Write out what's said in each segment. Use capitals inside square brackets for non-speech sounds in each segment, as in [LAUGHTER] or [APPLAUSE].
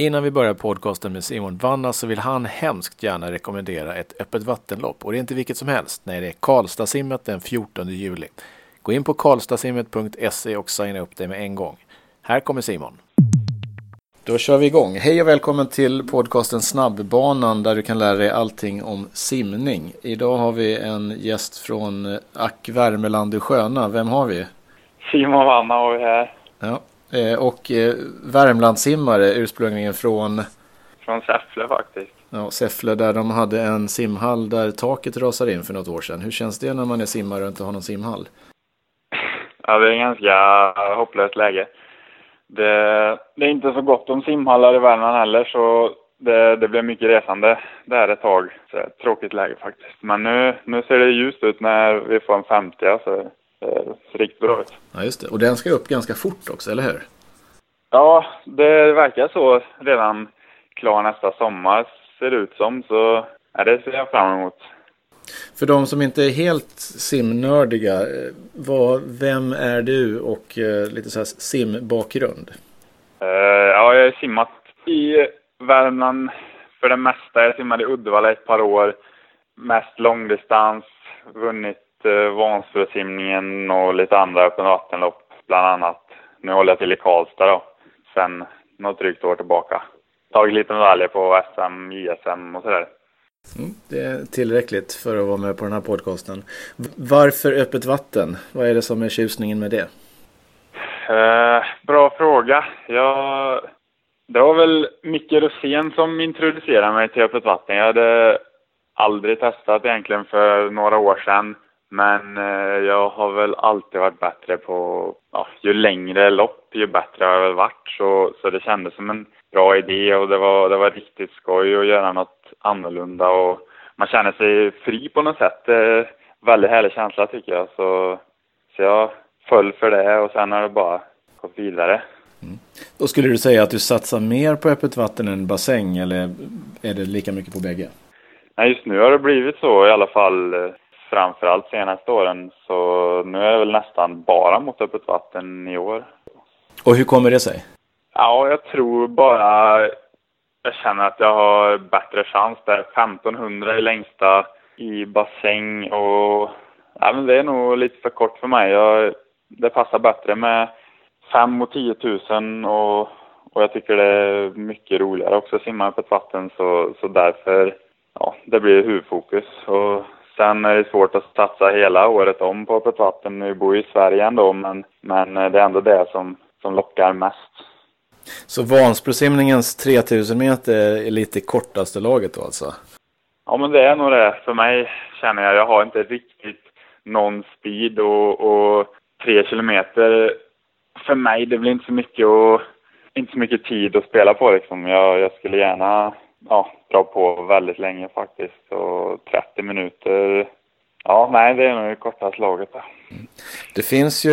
Innan vi börjar podcasten med Simon Vanna så vill han hemskt gärna rekommendera ett öppet vattenlopp. Och det är inte vilket som helst. Nej, det är Karlstadsimmet den 14 juli. Gå in på karlstadsimmet.se och signa upp dig med en gång. Här kommer Simon. Då kör vi igång. Hej och välkommen till podcasten Snabbbanan där du kan lära dig allting om simning. Idag har vi en gäst från Ack Värmeland i Sköna. Vem har vi? Simon Vanna har vi här. Ja, Eh, och eh, Värmlandssimmare ursprungligen från Från Säffle faktiskt. ja, Säffle där de hade en simhall där taket rasade in för något år sedan. Hur känns det när man är simmare och inte har någon simhall? Ja, det är ganska hopplöst läge. Det, det är inte så gott om simhallar i Värmland heller så det, det blev mycket resande där ett tag. Så tråkigt läge faktiskt. Men nu, nu ser det ljust ut när vi får en 50 så ser riktigt bra ut. Ja, just det. Och den ska upp ganska fort också, eller hur? Ja, det verkar så redan klar nästa sommar ser det ut som. Så ja, det ser jag fram emot. För de som inte är helt simnördiga, eh, vad, vem är du och eh, lite så här simbakgrund? Uh, ja, jag har simmat i Värmland för det mesta. Jag simmade i Uddevalla ett par år. Mest långdistans, vunnit uh, Vansbrosimningen och lite andra öppen vattenlopp bland annat. Nu håller jag till i Karlstad då, sen något drygt år tillbaka. Tagit lite medaljer på SM, JSM och sådär. Mm, det är tillräckligt för att vara med på den här podcasten. Varför öppet vatten? Vad är det som är tjusningen med det? Uh, bra fråga. Jag, det var väl Micke Rosén som introducerade mig till öppet vatten. Jag hade aldrig testat egentligen för några år sedan. Men uh, jag har väl alltid varit bättre på, ja, ju längre lopp ju bättre har jag väl varit. Så, så det kändes som en bra idé och det var, det var riktigt skoj att göra något annorlunda och man känner sig fri på något sätt. Det är väldigt härlig känsla tycker jag. Så, så jag föll för det och sen har det bara gått vidare. Mm. Och skulle du säga att du satsar mer på öppet vatten än bassäng eller är det lika mycket på bägge? Nej, just nu har det blivit så i alla fall framförallt senaste åren. Så nu är det väl nästan bara mot öppet vatten i år. Och hur kommer det sig? Ja, jag tror bara jag känner att jag har bättre chans där. 1500 är längsta i bassäng och ja, men det är nog lite för kort för mig. Jag, det passar bättre med 5 och 10 000 och, och jag tycker det är mycket roligare också att simma på ett vatten så, så därför, ja, det blir huvudfokus. Och sen är det svårt att satsa hela året om på öppet vatten. Nu bor jag i Sverige ändå men, men det är ändå det som, som lockar mest. Så Vansbrosimningens 3000 meter är lite kortaste laget då alltså? Ja, men det är nog det för mig känner jag. Jag har inte riktigt någon speed och, och tre kilometer för mig, det blir inte så mycket och inte så mycket tid att spela på liksom. Jag, jag skulle gärna ja, dra på väldigt länge faktiskt och 30 minuter Ja, nej, det är nog det kortaste laget. Det finns ju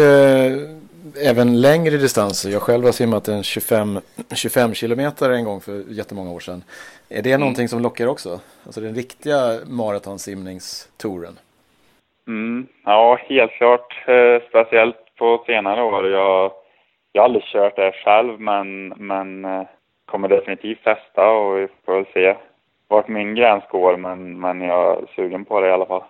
även längre distanser. Jag själv har simmat en 25, 25 kilometer en gång för jättemånga år sedan. Är det mm. någonting som lockar också? Alltså den riktiga maratonsimningstouren? Mm, ja, helt klart. Eh, speciellt på senare år. Jag, jag har aldrig kört det själv, men, men eh, kommer definitivt testa och vi får väl se vart min gräns går. Men, men jag är sugen på det i alla fall.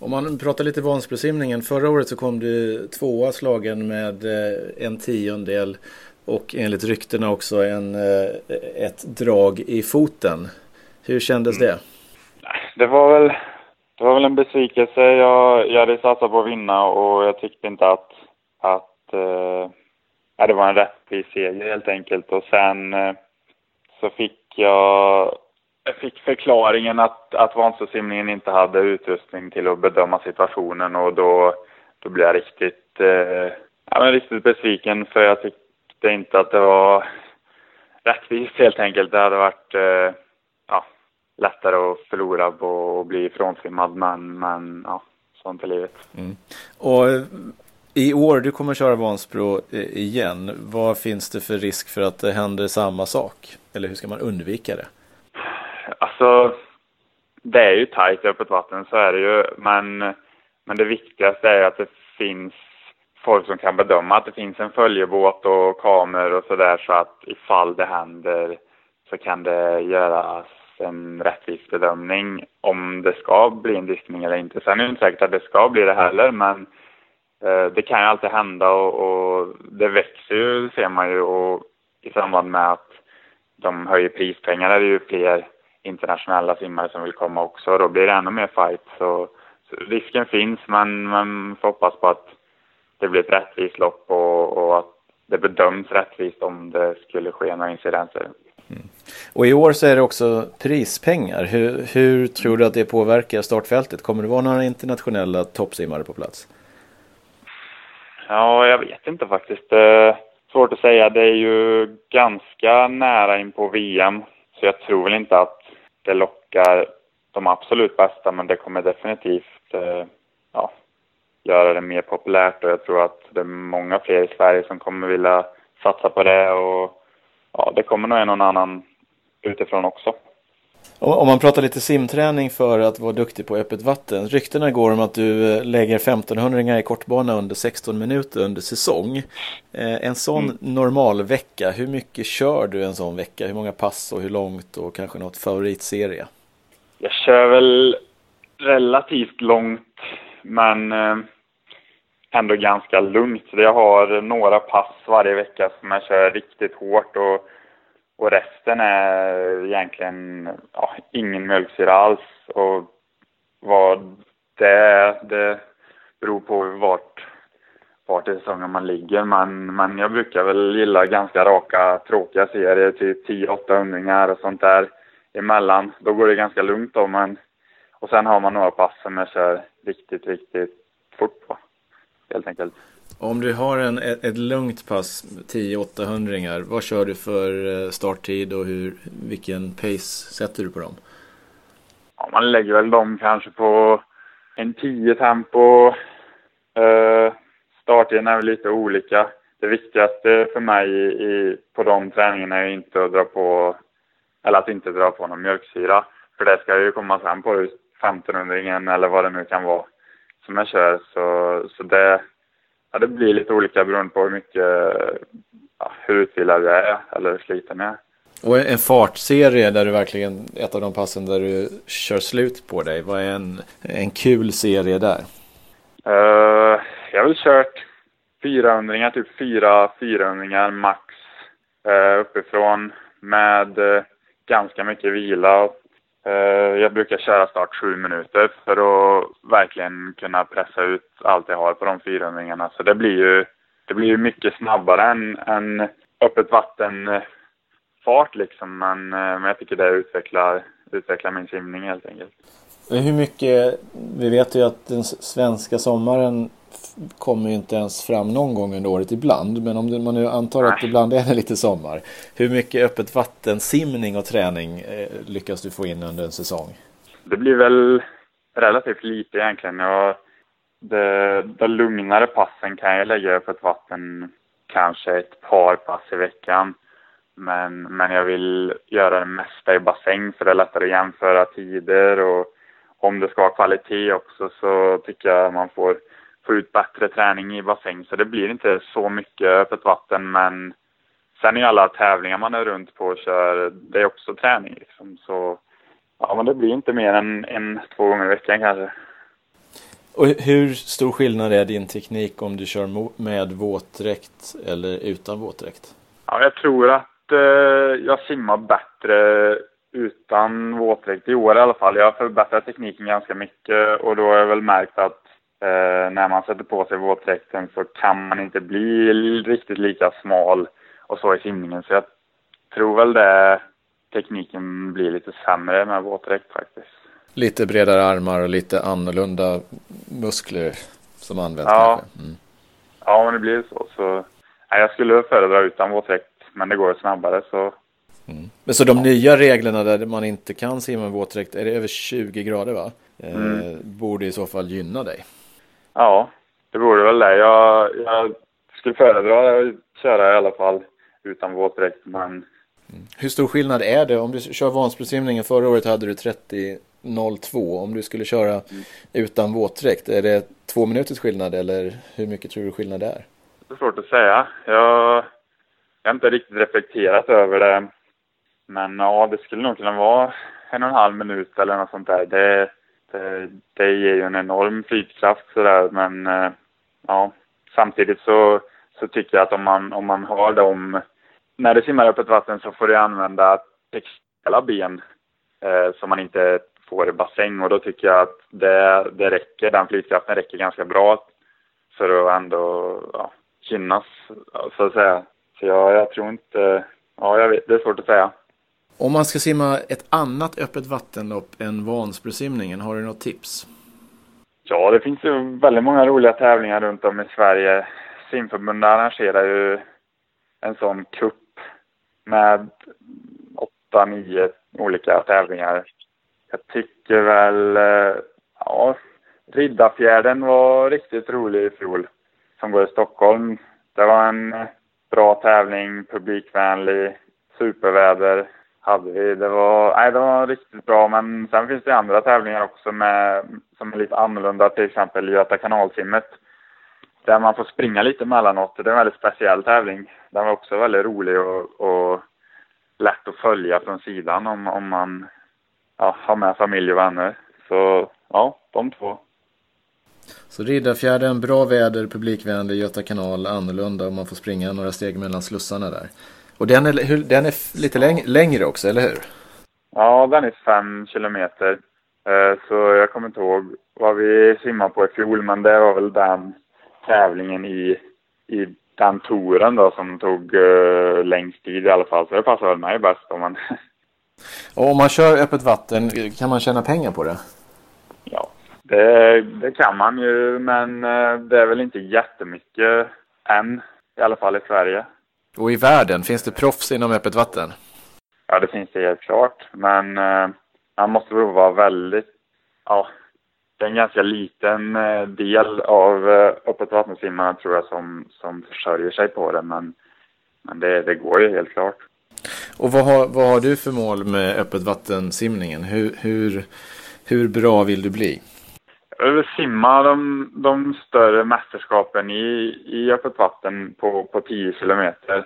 Om man pratar lite Vansbrosimningen. Förra året så kom du tvåa slagen med eh, en tiondel och enligt ryktena också en, eh, ett drag i foten. Hur kändes det? Det var väl, det var väl en besvikelse. Jag, jag hade satsat på att vinna och jag tyckte inte att, att ja, det var en rättvis seger helt enkelt. Och sen eh, så fick jag jag fick förklaringen att, att Vansbrosimningen inte hade utrustning till att bedöma situationen och då, då blev jag riktigt, eh, ja, men riktigt besviken för jag tyckte inte att det var rättvist helt enkelt. Det hade varit eh, ja, lättare att förlora på och bli ifrånsimmad. men, men ja, sånt är livet. Mm. Och eh, i år, du kommer köra Vansbro eh, igen. Vad finns det för risk för att det händer samma sak? Eller hur ska man undvika det? Alltså, det är ju tajt i öppet vatten, så är det ju. Men, men det viktigaste är att det finns folk som kan bedöma att det finns en följebåt och kameror och sådär så att ifall det händer så kan det göras en rättvis bedömning om det ska bli en diskning eller inte. Sen är det inte säkert att det ska bli det heller, men Eh, det kan ju alltid hända och, och det växer ju, ser man ju, och i samband med att de höjer prispengar är det ju fler internationella simmare som vill komma också och då blir det ännu mer fight. Så, så risken finns, men man får hoppas på att det blir ett rättvist lopp och, och att det bedöms rättvist om det skulle ske några incidenter. Mm. Och i år så är det också prispengar. Hur, hur tror du att det påverkar startfältet? Kommer det vara några internationella toppsimmare på plats? Ja, jag vet inte faktiskt. Eh, svårt att säga. Det är ju ganska nära in på VM. Så jag tror väl inte att det lockar de absolut bästa, men det kommer definitivt eh, ja, göra det mer populärt och jag tror att det är många fler i Sverige som kommer vilja satsa på det och ja, det kommer nog en och annan utifrån också. Om man pratar lite simträning för att vara duktig på öppet vatten. Ryktena går om att du eh, lägger 1500 i kortbana under 16 minuter under säsong. Eh, en sån mm. normal vecka, hur mycket kör du en sån vecka? Hur många pass och hur långt och kanske något favoritserie? Jag kör väl relativt långt men eh, ändå ganska lugnt. Jag har några pass varje vecka som jag kör riktigt hårt och och resten är egentligen ja, ingen mjölksyra alls. Och vad det är, det beror på vart, vart i säsongen man ligger. Men, men jag brukar väl gilla ganska raka, tråkiga serier, typ 10-8 hundringar och sånt där emellan. Då går det ganska lugnt då, men och sen har man några pass som jag kör riktigt, riktigt fort på, helt enkelt. Om du har en, ett, ett lugnt pass, 10-800, vad kör du för eh, starttid och hur, vilken pace sätter du på dem? Ja, man lägger väl dem kanske på en 10 tempo. Uh, eh, starttiden är väl lite olika. Det viktigaste för mig i, på de träningarna är inte att dra på, eller att inte dra på någon mjölksyra. För det ska ju komma sen på 1500-ringen eller vad det nu kan vara som jag kör. Så, så det, Ja, det blir lite olika beroende på hur mycket, ja, hur utvilad jag är eller hur sliten jag är. Och en fartserie där du verkligen, ett av de passen där du kör slut på dig. Vad är en, en kul serie där? Uh, jag har väl kört 400 typ fyra 400 max uh, uppifrån med uh, ganska mycket vila Eh, Eh, jag brukar köra start sju minuter för att verkligen kunna pressa ut allt jag har på de 400 Så det blir ju, det blir ju mycket snabbare än, än öppet vattenfart liksom. Men, eh, men jag tycker det utvecklar, utvecklar min simning helt enkelt. Hur mycket, vi vet ju att den svenska sommaren kommer ju inte ens fram någon gång under året ibland. Men om man nu antar att ibland är det lite sommar. Hur mycket öppet vattensimning och träning eh, lyckas du få in under en säsong? Det blir väl relativt lite egentligen. Jag, det, de lugnare passen kan jag lägga öppet vatten kanske ett par pass i veckan. Men, men jag vill göra det mesta i bassäng för det är lättare att jämföra tider och om det ska ha kvalitet också så tycker jag man får få ut bättre träning i bassäng. Så det blir inte så mycket öppet vatten. Men sen är ju alla tävlingar man är runt på och kör, det är också träning liksom. Så ja, men det blir inte mer än en, två gånger i veckan kanske. Och hur stor skillnad är din teknik om du kör med våtdräkt eller utan våtdräkt? Ja, jag tror att eh, jag simmar bättre utan våtdräkt i år i alla fall. Jag har förbättrat tekniken ganska mycket och då har jag väl märkt att när man sätter på sig våtdräkten så kan man inte bli riktigt lika smal och så i simningen. Så jag tror väl det tekniken blir lite sämre med våtdräkt faktiskt. Lite bredare armar och lite annorlunda muskler som används ja. kanske? Mm. Ja, men det blir så. så nej, jag skulle föredra utan våtdräkt, men det går snabbare så. Mm. Men så de ja. nya reglerna där man inte kan simma med våtdräkt, är det över 20 grader va? Eh, mm. borde i så fall gynna dig. Ja, det borde väl det. Jag, jag skulle föredra att köra i alla fall utan våtdräkt, men. Hur stor skillnad är det om du kör Vansbrosimningen? Förra året hade du 30.02. Om du skulle köra mm. utan våtdräkt, är det två minuters skillnad eller hur mycket tror du skillnad det är? Det är svårt att säga. Jag, jag har inte riktigt reflekterat över det. Men ja, det skulle nog kunna vara en och en halv minut eller något sånt där. Det, det, eh, det ger ju en enorm flytkraft sådär, men eh, ja, samtidigt så, så tycker jag att om man, om man har dem, när du simmar öppet vatten så får du använda textila ben eh, som man inte får i bassäng och då tycker jag att det, det räcker, den flytkraften räcker ganska bra för att ändå ja, gynnas så att säga. Så jag, jag tror inte, ja jag vet, det är svårt att säga. Om man ska simma ett annat öppet vattenlopp än Vansbrosimningen, har du något tips? Ja, det finns ju väldigt många roliga tävlingar runt om i Sverige. Simförbundet arrangerar ju en sån kupp med åtta, nio olika tävlingar. Jag tycker väl, eh, ja, Riddarfjärden var riktigt rolig i fjol, som går i Stockholm. Det var en bra tävling, publikvänlig, superväder hade vi. Det var, nej, det var riktigt bra, men sen finns det andra tävlingar också med, som är lite annorlunda, till exempel Göta kanalsimmet. Där man får springa lite emellanåt. Det är en väldigt speciell tävling. Den var också väldigt rolig och, och lätt att följa från sidan om, om man ja, har med familj och vänner. Så ja, de två. Så Riddarfjärden, bra väder, publikvänlig, Göta kanal, annorlunda och man får springa några steg mellan slussarna där. Och den är, den är lite läng längre också, eller hur? Ja, den är fem kilometer. Eh, så jag kommer inte ihåg vad vi simmade på i fjol, men det var väl den tävlingen i, i den touren då som tog uh, längst tid i alla fall. Så det passar väl mig bäst om man... Och om man kör öppet vatten, kan man tjäna pengar på det? Ja, det, det kan man ju, men uh, det är väl inte jättemycket än. I alla fall i Sverige. Och i världen, finns det proffs inom öppet vatten? Ja, det finns det helt klart. Men eh, man måste väl vara väldigt... Ja, det är en ganska liten eh, del av eh, öppet vattensimmarna tror jag som, som försörjer sig på det. Men, men det, det går ju helt klart. Och vad har, vad har du för mål med öppet vattensimningen? Hur, hur, hur bra vill du bli? Jag vill simma de, de större mästerskapen i, i öppet vatten på, på 10 kilometer.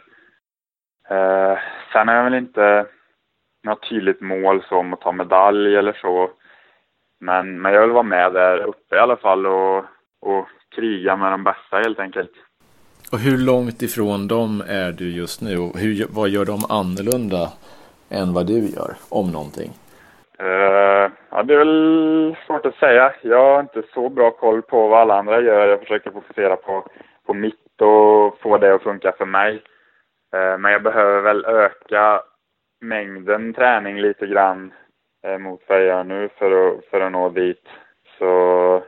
Eh, sen har jag väl inte något tydligt mål som att ta medalj eller så. Men, men jag vill vara med där uppe i alla fall och, och kriga med de bästa helt enkelt. Och hur långt ifrån dem är du just nu? Och hur, vad gör de annorlunda än vad du gör, om någonting? Uh, ja, det är väl svårt att säga. Jag har inte så bra koll på vad alla andra gör. Jag försöker fokusera på, på mitt och få det att funka för mig. Uh, men jag behöver väl öka mängden träning lite grann uh, mot vad jag gör nu för att, för att nå dit. Så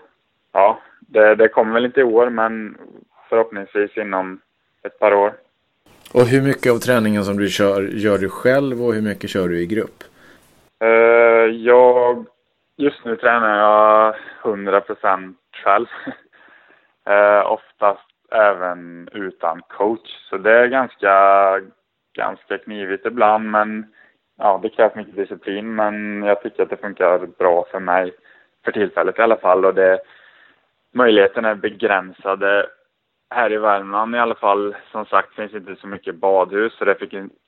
ja, det, det kommer väl inte i år, men förhoppningsvis inom ett par år. Och hur mycket av träningen som du kör gör du själv och hur mycket kör du i grupp? Eh, jag, just nu tränar jag 100% själv. [LAUGHS] Eh, oftast även utan coach. Så det är ganska, ganska knivigt ibland men ja, det krävs mycket disciplin men jag tycker att det funkar bra för mig för tillfället i alla fall och det möjligheterna är begränsade här i Värmland i alla fall. Som sagt finns inte så mycket badhus så det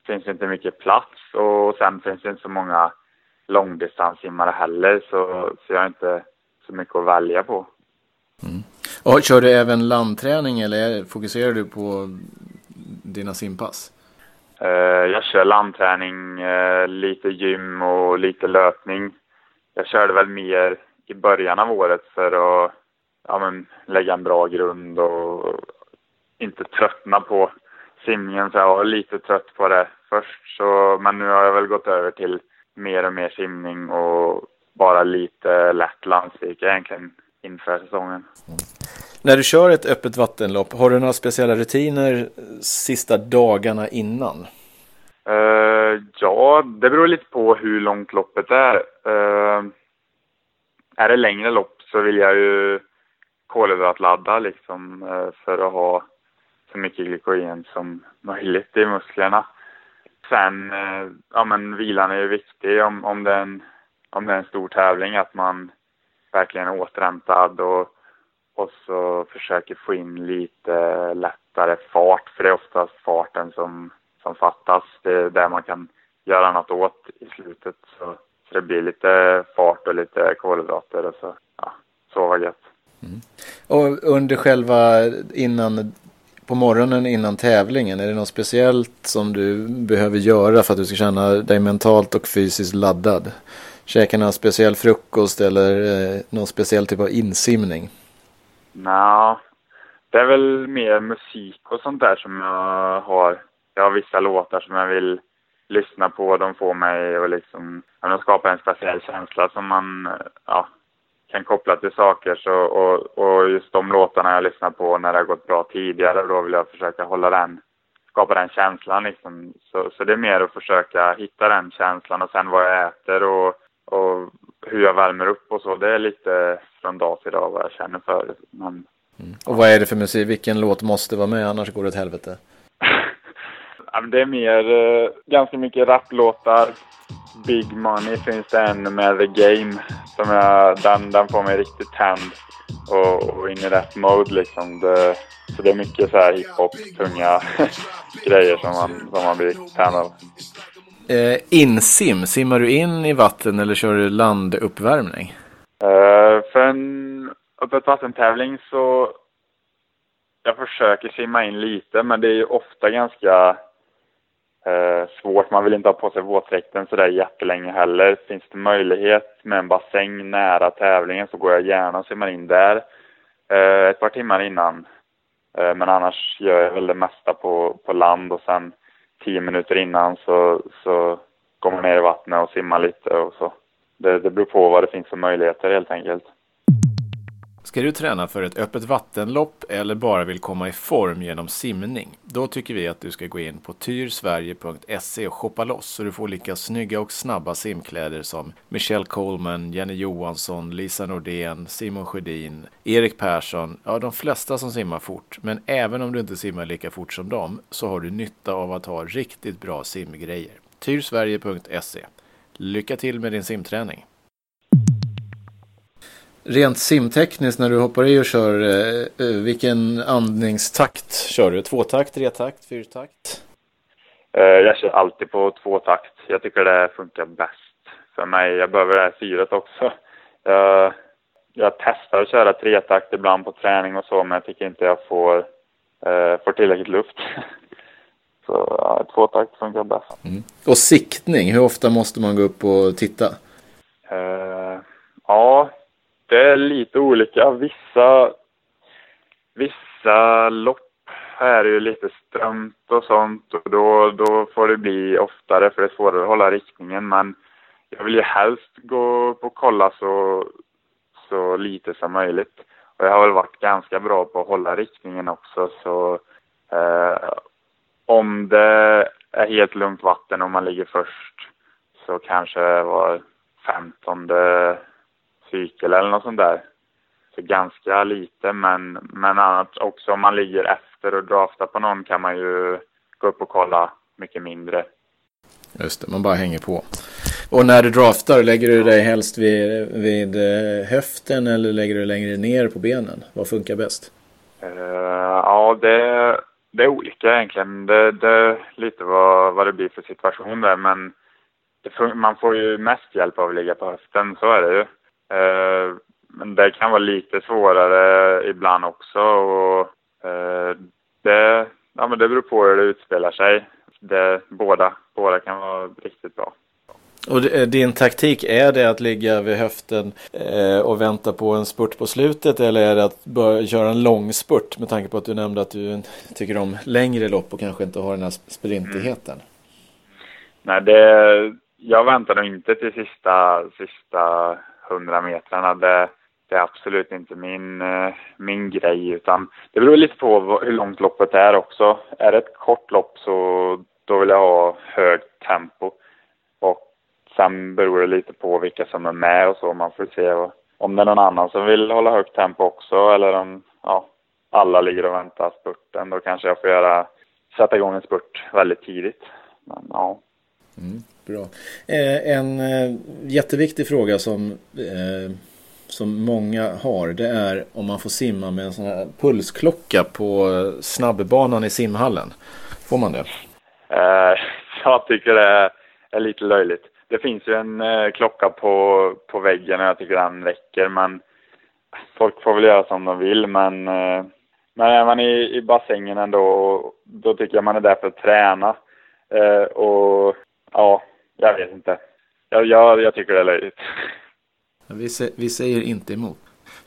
finns inte mycket plats och sen finns det inte så många långdistanssimmare heller så, så jag har inte så mycket att välja på. Mm. Och kör du även landträning eller fokuserar du på dina simpass? Uh, jag kör landträning, uh, lite gym och lite löpning. Jag körde väl mer i början av året för att ja, men, lägga en bra grund och inte tröttna på simningen. Så jag var lite trött på det först. Så, men nu har jag väl gått över till mer och mer simning och bara lite lätt landsvika egentligen inför säsongen. Mm. När du kör ett öppet vattenlopp, har du några speciella rutiner sista dagarna innan? Uh, ja, det beror lite på hur långt loppet är. Uh, är det längre lopp så vill jag ju kolhydratladda liksom uh, för att ha så mycket glykogen som möjligt i musklerna sen, eh, ja men vilan är ju viktig om, om, det är en, om det är en stor tävling, att man verkligen är återhämtad och, och så försöker få in lite lättare fart, för det är oftast farten som, som fattas. Det är där man kan göra något åt i slutet. Så, så det blir lite fart och lite kolhydrater och så, ja, sova gött. Mm. Och under själva innan på morgonen innan tävlingen? Är det något speciellt som du behöver göra för att du ska känna dig mentalt och fysiskt laddad? Käka någon speciell frukost eller eh, någon speciell typ av insimning? Nej, det är väl mer musik och sånt där som jag har. Jag har vissa låtar som jag vill lyssna på. De får mig att liksom, skapa en speciell känsla som man, eh, ja, kan koppla till saker. Så, och, och just de låtarna jag lyssnar på när det har gått bra tidigare, då vill jag försöka hålla den, skapa den känslan liksom. Så, så det är mer att försöka hitta den känslan och sen vad jag äter och, och hur jag värmer upp och så. Det är lite från dag till dag vad jag känner för. Men... Mm. Och vad är det för musik? Vilken låt måste vara med annars går det åt helvete? [LAUGHS] det är mer, uh, ganska mycket raplåtar. Big Money finns det en med The Game. Som jag, den, den får mig riktigt tänd och, och in i rätt mode liksom. Det, så det är mycket så här hiphop, tunga [LAUGHS] grejer som man, som man blir tänd av. Eh, insim, simmar du in i vatten eller kör du landuppvärmning? Eh, för en öppet vattentävling så jag försöker simma in lite men det är ofta ganska Eh, svårt, man vill inte ha på sig våtdräkten sådär jättelänge heller. Finns det möjlighet med en bassäng nära tävlingen så går jag gärna och simmar in där eh, ett par timmar innan. Eh, men annars gör jag väl det mesta på, på land och sen tio minuter innan så, så går man ner i vattnet och simmar lite och så. Det, det beror på vad det finns för möjligheter helt enkelt. Ska du träna för ett öppet vattenlopp eller bara vill komma i form genom simning? Då tycker vi att du ska gå in på tyrsverige.se och shoppa loss så du får lika snygga och snabba simkläder som Michelle Coleman, Jenny Johansson, Lisa Nordén, Simon Sjödin, Erik Persson, ja de flesta som simmar fort. Men även om du inte simmar lika fort som dem så har du nytta av att ha riktigt bra simgrejer. Tyrsverige.se Lycka till med din simträning! Rent simtekniskt när du hoppar i och kör, eh, eh, vilken andningstakt kör du? Tvåtakt, tretakt, fyrtakt? Eh, jag kör alltid på tvåtakt. Jag tycker det funkar bäst för mig. Jag behöver det här syret också. Jag, jag testar att köra tretakt ibland på träning och så, men jag tycker inte jag får, får tillräckligt luft. [LAUGHS] Så ja, tvåtakt funkar bäst. Mm. Och siktning, hur ofta måste man gå upp och titta? Uh, ja, det är lite olika. Vissa, vissa lopp är ju lite strömt och sånt och då, då får det bli oftare för det är svårare att hålla riktningen. Men jag vill ju helst gå på kolla så, så lite som möjligt. Och jag har väl varit ganska bra på att hålla riktningen också så eh, om det är helt lugnt vatten och man ligger först så kanske var femtonde cykel eller något sånt där. Så ganska lite, men, men annars också om man ligger efter och draftar på någon kan man ju gå upp och kolla mycket mindre. Just det, man bara hänger på. Och när du draftar, lägger du dig helst vid, vid eh, höften eller lägger du längre ner på benen? Vad funkar bäst? Uh, ja, det, det är olika egentligen. Det, det lite vad, vad det blir för situation där, men det, man får ju mest hjälp av att ligga på höften, så är det ju. Eh, men det kan vara lite svårare ibland också och eh, det, ja, men det beror på hur det utspelar sig. Det, båda, båda kan vara riktigt bra. Och din taktik, är det att ligga vid höften eh, och vänta på en spurt på slutet eller är det att börja köra en lång spurt med tanke på att du nämnde att du tycker om längre lopp och kanske inte har den här sprintigheten? Mm. Nej, det, jag väntar nog inte till sista, sista 100 metrarna. Det, det är absolut inte min, eh, min grej utan det beror lite på hur långt loppet är också. Är det ett kort lopp så då vill jag ha högt tempo. Och sen beror det lite på vilka som är med och så. Man får se om det är någon annan som vill hålla högt tempo också eller om ja, alla ligger och väntar spurten. Då kanske jag får göra, sätta igång en spurt väldigt tidigt. men ja. Mm, bra. Eh, en eh, jätteviktig fråga som, eh, som många har det är om man får simma med en sån här pulsklocka på snabbbanan i simhallen. Får man det? Eh, [LAUGHS] jag tycker det är, är, lite löjligt. Det finns ju en eh, klocka på, på väggen och jag tycker den räcker men folk får väl göra som de vill men eh, men är man i, i bassängen ändå, då tycker jag man är där för att träna. Eh, och ja, jag vet inte. Jag, jag, jag tycker det är löjligt. Vi, vi säger inte emot.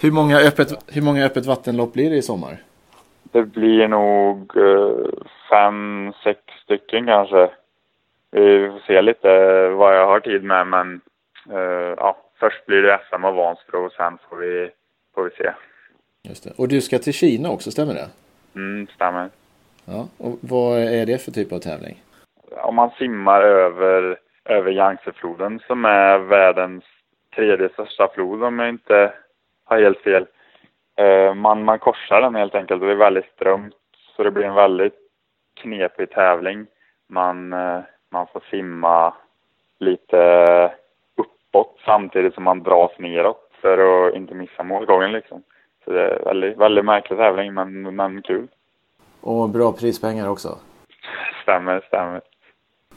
Hur många, öppet, hur många öppet vattenlopp blir det i sommar? Det blir nog eh, fem, sex stycken kanske. Vi får se lite vad jag har tid med men eh, ja, först blir det SM och Vansbro och sen får vi, får vi se. Just det. Och du ska till Kina också, stämmer det? Mm, stämmer. Ja, och vad är det för typ av tävling? Om man simmar över, över Yangtzefloden som är världens tredje största flod om jag inte har helt fel. Uh, man, man korsar den helt enkelt och det är väldigt strömt så det blir en väldigt knepig tävling. Man, uh, man får simma lite uppåt samtidigt som man dras neråt för att inte missa målgången liksom. Så det är väldigt, väldigt märklig tävling men, men kul. Och bra prispengar också. Stämmer, stämmer.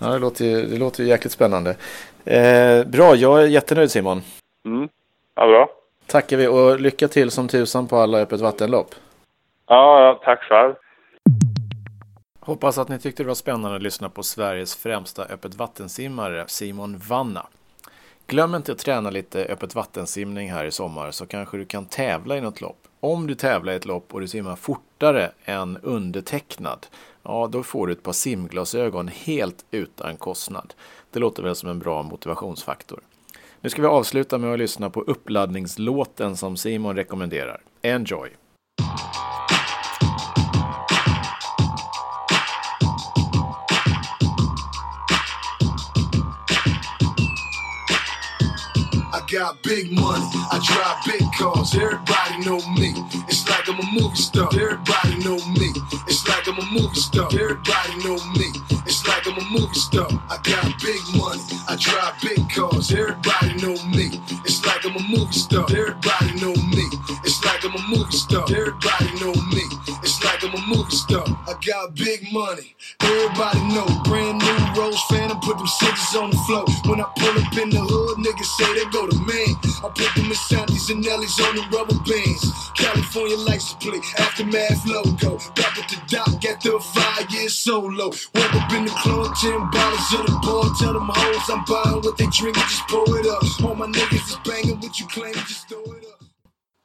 Ja, det låter ju, det låter ju jäkligt spännande. Eh, bra, jag är jättenöjd Simon. Mm, ja bra. Tackar vi och lycka till som tusan på alla öppet vattenlopp. Ja, tack själv. Hoppas att ni tyckte det var spännande att lyssna på Sveriges främsta öppet vattensimmare Simon Vanna. Glöm inte att träna lite öppet vattensimning här i sommar så kanske du kan tävla i något lopp. Om du tävlar i ett lopp och du simmar fortare än undertecknad, ja då får du ett par simglasögon helt utan kostnad. Det låter väl som en bra motivationsfaktor. Nu ska vi avsluta med att lyssna på uppladdningslåten som Simon rekommenderar. Enjoy! Got big money. I drive big cars. Everybody know me. It's like I'm a movie star. Everybody know me. It's like I'm a movie star. Everybody know me. It's like I'm a movie star. I got big money. I drive big cars. Everybody know me. It's like I'm a movie star. Everybody know me. It's like I'm a movie star. Everybody got big money. Everybody know. Brand new Rose Phantom. Put them scissors on the floor. When I pull up in the hood, niggas say they go to man. I put them in Sandy's and Nelly's on the rubber bands. California license plate, aftermath logo. Back at the dock at the five years solo. Woke up in the club, 10 bottles of the bar. Tell them hoes I'm buying what they drink and just pour it up. All my niggas is banging what you claim, just throw it